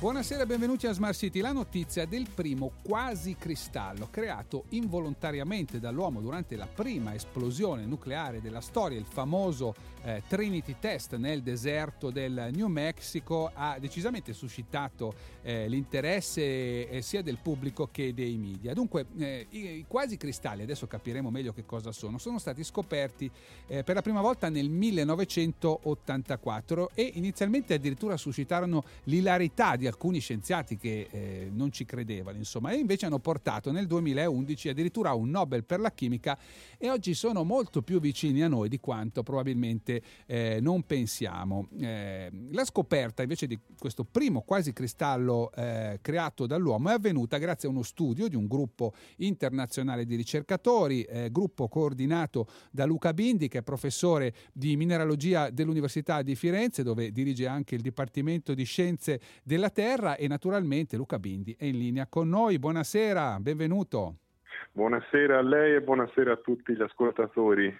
Buonasera e benvenuti a Smart City. La notizia del primo quasi cristallo creato involontariamente dall'uomo durante la prima esplosione nucleare della storia, il famoso eh, Trinity Test nel deserto del New Mexico, ha decisamente suscitato eh, l'interesse eh, sia del pubblico che dei media. Dunque, eh, i, i, quasi cristalli, adesso capiremo meglio che cosa sono, sono stati scoperti eh, per la prima volta nel 1984 e inizialmente addirittura suscitarono l'ilarità di alcuni scienziati che eh, non ci credevano, insomma, e invece hanno portato nel 2011 addirittura un Nobel per la chimica e oggi sono molto più vicini a noi di quanto probabilmente eh, non pensiamo. Eh, la scoperta invece di questo primo quasi cristallo eh, creato dall'uomo è avvenuta grazie a uno studio di un gruppo internazionale di ricercatori, eh, gruppo coordinato da Luca Bindi che è professore di mineralogia dell'Università di Firenze dove dirige anche il Dipartimento di Scienze della Terra Terra e naturalmente Luca Bindi è in linea con noi. Buonasera, benvenuto. Buonasera a lei e buonasera a tutti gli ascoltatori.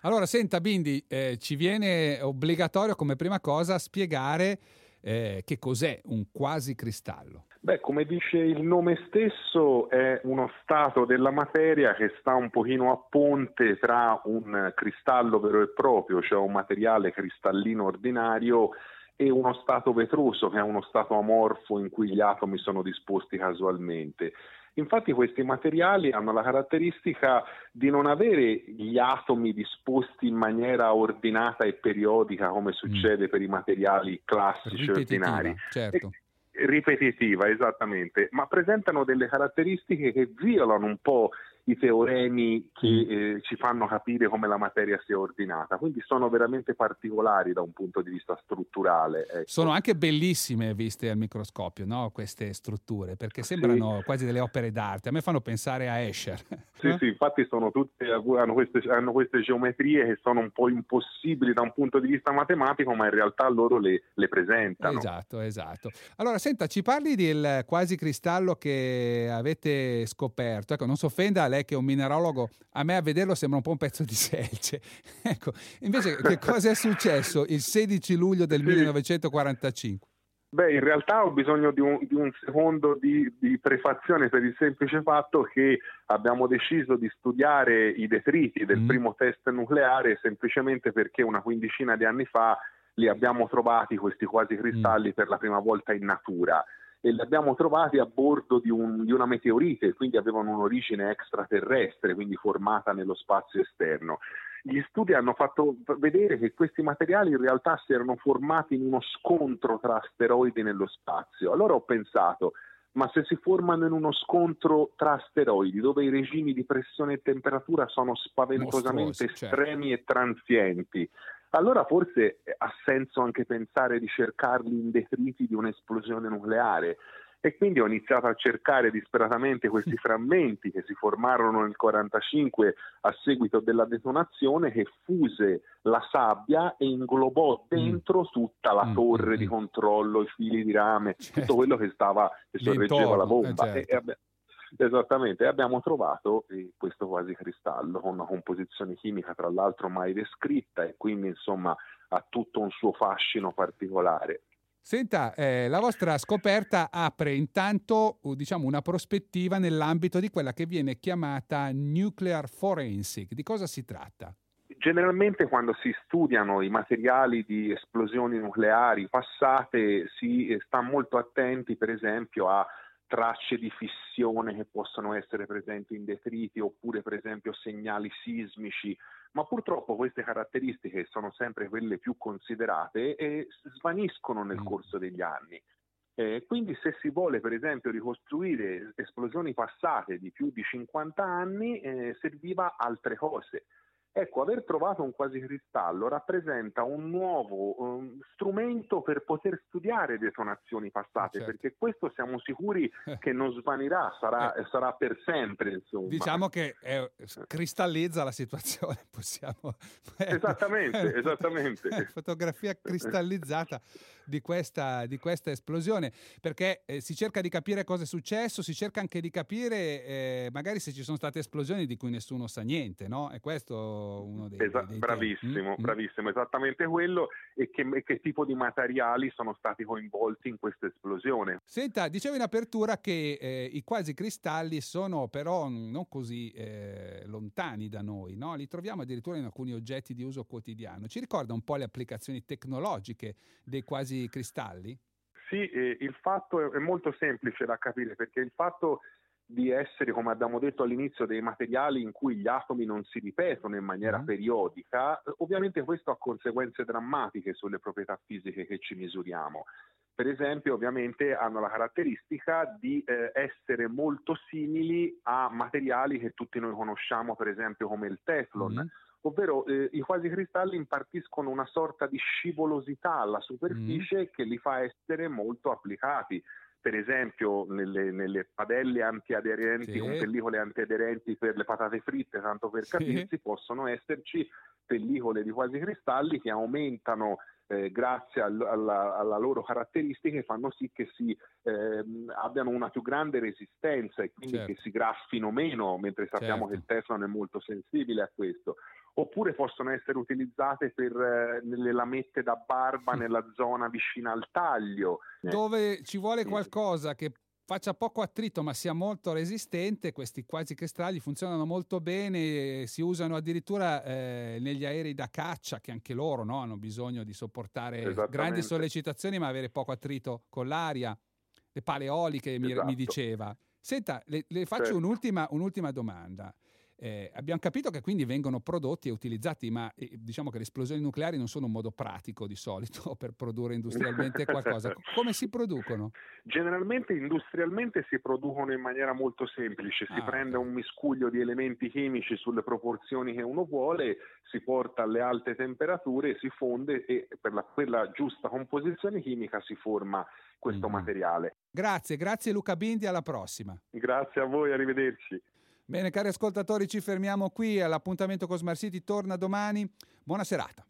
Allora, senta Bindi, eh, ci viene obbligatorio come prima cosa spiegare eh, che cos'è un quasi cristallo. Beh, come dice il nome stesso, è uno stato della materia che sta un pochino a ponte tra un cristallo vero e proprio, cioè un materiale cristallino ordinario, e uno stato vetroso, che è uno stato amorfo in cui gli atomi sono disposti casualmente. Infatti questi materiali hanno la caratteristica di non avere gli atomi disposti in maniera ordinata e periodica come succede mm. per i materiali classici ordinari. Certo. ripetitiva, esattamente, ma presentano delle caratteristiche che violano un po' i teoremi che mm. eh, ci fanno capire come la materia sia ordinata, quindi sono veramente particolari da un punto di vista strutturale. Ecco. Sono anche bellissime viste al microscopio, no? queste strutture, perché sembrano sì. quasi delle opere d'arte, a me fanno pensare a Escher. Sì, sì, infatti tutte, hanno, queste, hanno, queste, geometrie che sono un po' impossibili da un punto di vista matematico, ma in realtà loro le, le presentano. Esatto, esatto. Allora, senta, ci parli del quasi cristallo che avete scoperto, ecco, non si offenda lei lei che è un mineralogo, a me a vederlo sembra un po' un pezzo di selce. ecco, invece che cosa è successo il 16 luglio del 1945? Beh, in realtà ho bisogno di un, di un secondo di, di, prefazione per il semplice fatto che abbiamo deciso di studiare i detriti del mm. primo test nucleare semplicemente perché una quindicina di anni fa li abbiamo trovati questi quasi cristalli mm. per la prima volta in natura e li abbiamo trovati a bordo di, un, di, una meteorite, quindi avevano un'origine extraterrestre, quindi formata nello spazio esterno. Gli studi hanno fatto vedere che questi materiali in realtà si erano formati in uno scontro tra asteroidi nello spazio. Allora ho pensato, ma se si formano in uno scontro tra asteroidi dove i regimi di pressione e temperatura sono spaventosamente Mostruosi, certo. estremi certo. e transienti, allora forse ha senso anche pensare di cercarli in detriti di un'esplosione nucleare. E quindi ho iniziato a cercare disperatamente questi frammenti che si formarono nel 1945 a seguito della detonazione che fuse la sabbia e inglobò mm. dentro tutta la mm, torre mm, di controllo, i fili di rame, certo. tutto quello che stava che sorreggeva la bomba. Eh, certo. e, Esattamente, abbiamo trovato eh, questo quasi cristallo con una composizione chimica tra l'altro mai descritta e quindi insomma ha tutto un suo fascino particolare. Senta, eh, la vostra scoperta apre intanto diciamo, una prospettiva nell'ambito di quella che viene chiamata nuclear forensic. Di cosa si tratta? Generalmente quando si studiano i materiali di esplosioni nucleari passate si sta molto attenti per esempio a tracce di fissione che possono essere presenti in detriti oppure per esempio segnali sismici, ma purtroppo queste caratteristiche sono sempre quelle più considerate e svaniscono nel mm. corso degli anni. Eh, quindi se si vuole per esempio ricostruire esplosioni passate di più di 50 anni, eh, serviva altre cose. Ecco, aver trovato un quasi cristallo rappresenta un nuovo um, strumento per poter studiare detonazioni passate, certo. perché questo siamo sicuri che non svanirà, sarà, eh. sarà per sempre. Insomma. Diciamo che è, cristallizza la situazione, possiamo... Esattamente, esattamente. fotografia cristallizzata di questa, di questa esplosione, perché eh, si cerca di capire cosa è successo, si cerca anche di capire eh, magari se ci sono state esplosioni di cui nessuno sa niente, no? E questo uno dei, Esa- dei bravissimo, mm? bravissimo, esattamente quello e che, e che, tipo di materiali sono stati coinvolti in questa esplosione. Senta, dicevo in apertura che eh, i quasi cristalli sono però non così eh, lontani da noi, no? li troviamo addirittura in alcuni oggetti di uso quotidiano. Ci ricorda un po' le applicazioni tecnologiche dei quasi cristalli? Sì, eh, il fatto è molto semplice da capire perché il fatto di essere, come abbiamo detto all'inizio, dei materiali in cui gli atomi non si ripetono in maniera mm. periodica, ovviamente questo ha conseguenze drammatiche sulle proprietà fisiche che ci misuriamo. Per esempio, ovviamente hanno la caratteristica di eh, essere molto simili a materiali che tutti noi conosciamo, per esempio come il Teflon. Mm ovvero eh, i quasi cristalli impartiscono una sorta di scivolosità alla superficie mm. che li fa essere molto applicati per esempio nelle, nelle padelle antiaderenti sì. con pellicole antiaderenti per le patate fritte, tanto per capirsi, sì. possono esserci pellicole di quasi cristalli che aumentano eh, grazie al, alla, alla, loro caratteristiche fanno sì che si eh, abbiano una più grande resistenza e quindi certo. che si graffino meno, mentre sappiamo certo. che il Teflon è molto sensibile a questo oppure possono essere utilizzate per eh, le lamette da barba nella zona vicina al taglio. Dove ci vuole qualcosa che faccia poco attrito ma sia molto resistente, questi quasi cristalli funzionano molto bene, si usano addirittura eh, negli aerei da caccia che anche loro no, hanno bisogno di sopportare grandi sollecitazioni ma avere poco attrito con l'aria. Le pale eoliche esatto. mi, mi, diceva. Senta, le, le faccio certo. un'ultima, un'ultima domanda. Eh, abbiamo capito che quindi vengono prodotti e utilizzati, ma eh, diciamo che le esplosioni nucleari non sono un modo pratico di solito per produrre industrialmente qualcosa. Come si producono? Generalmente industrialmente si producono in maniera molto semplice, si ah, prende okay. un miscuglio di elementi chimici sulle proporzioni che uno vuole, si porta alle alte temperature, si fonde e per la, quella giusta composizione chimica si forma questo mm. materiale. Grazie, grazie Luca Bindi, alla prossima. Grazie a voi, arrivederci. Bene, cari ascoltatori, ci fermiamo qui. L'appuntamento con Smart City torna domani. Buona serata.